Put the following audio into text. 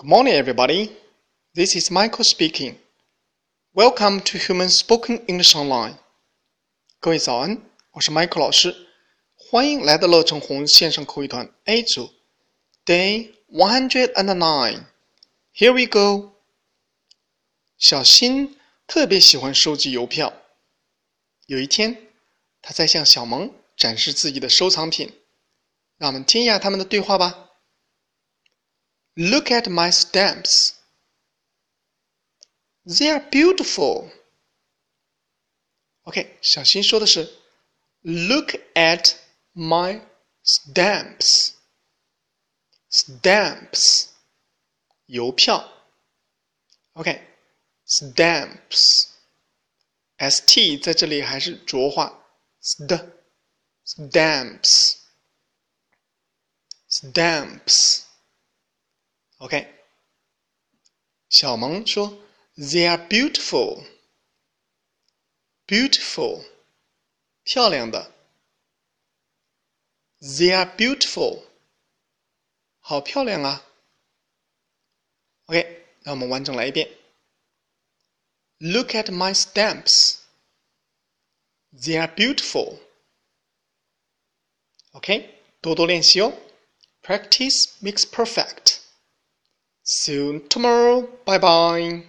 Good morning, everybody. This is Michael speaking. Welcome to Human Spoken English Online. 各位早安，我是 Michael 老师，欢迎来到乐成红线上口语团 A 组，Day one hundred and nine. Here we go. 小新特别喜欢收集邮票。有一天，他在向小萌展示自己的收藏品。让我们听一下他们的对话吧。Look at my stamps. They are beautiful. OK，小新说的是 Look at my stamps. Stamps，邮票。OK，stamps，s-t 在这里还是浊化，st，stamps，stamps。 OK，小萌说：“They are beautiful, beautiful，漂亮的。They are beautiful，好漂亮啊。”OK，让我们完整来一遍。Look at my stamps. They are beautiful. OK，多多练习哦。Practice makes perfect. You tomorrow. Bye bye.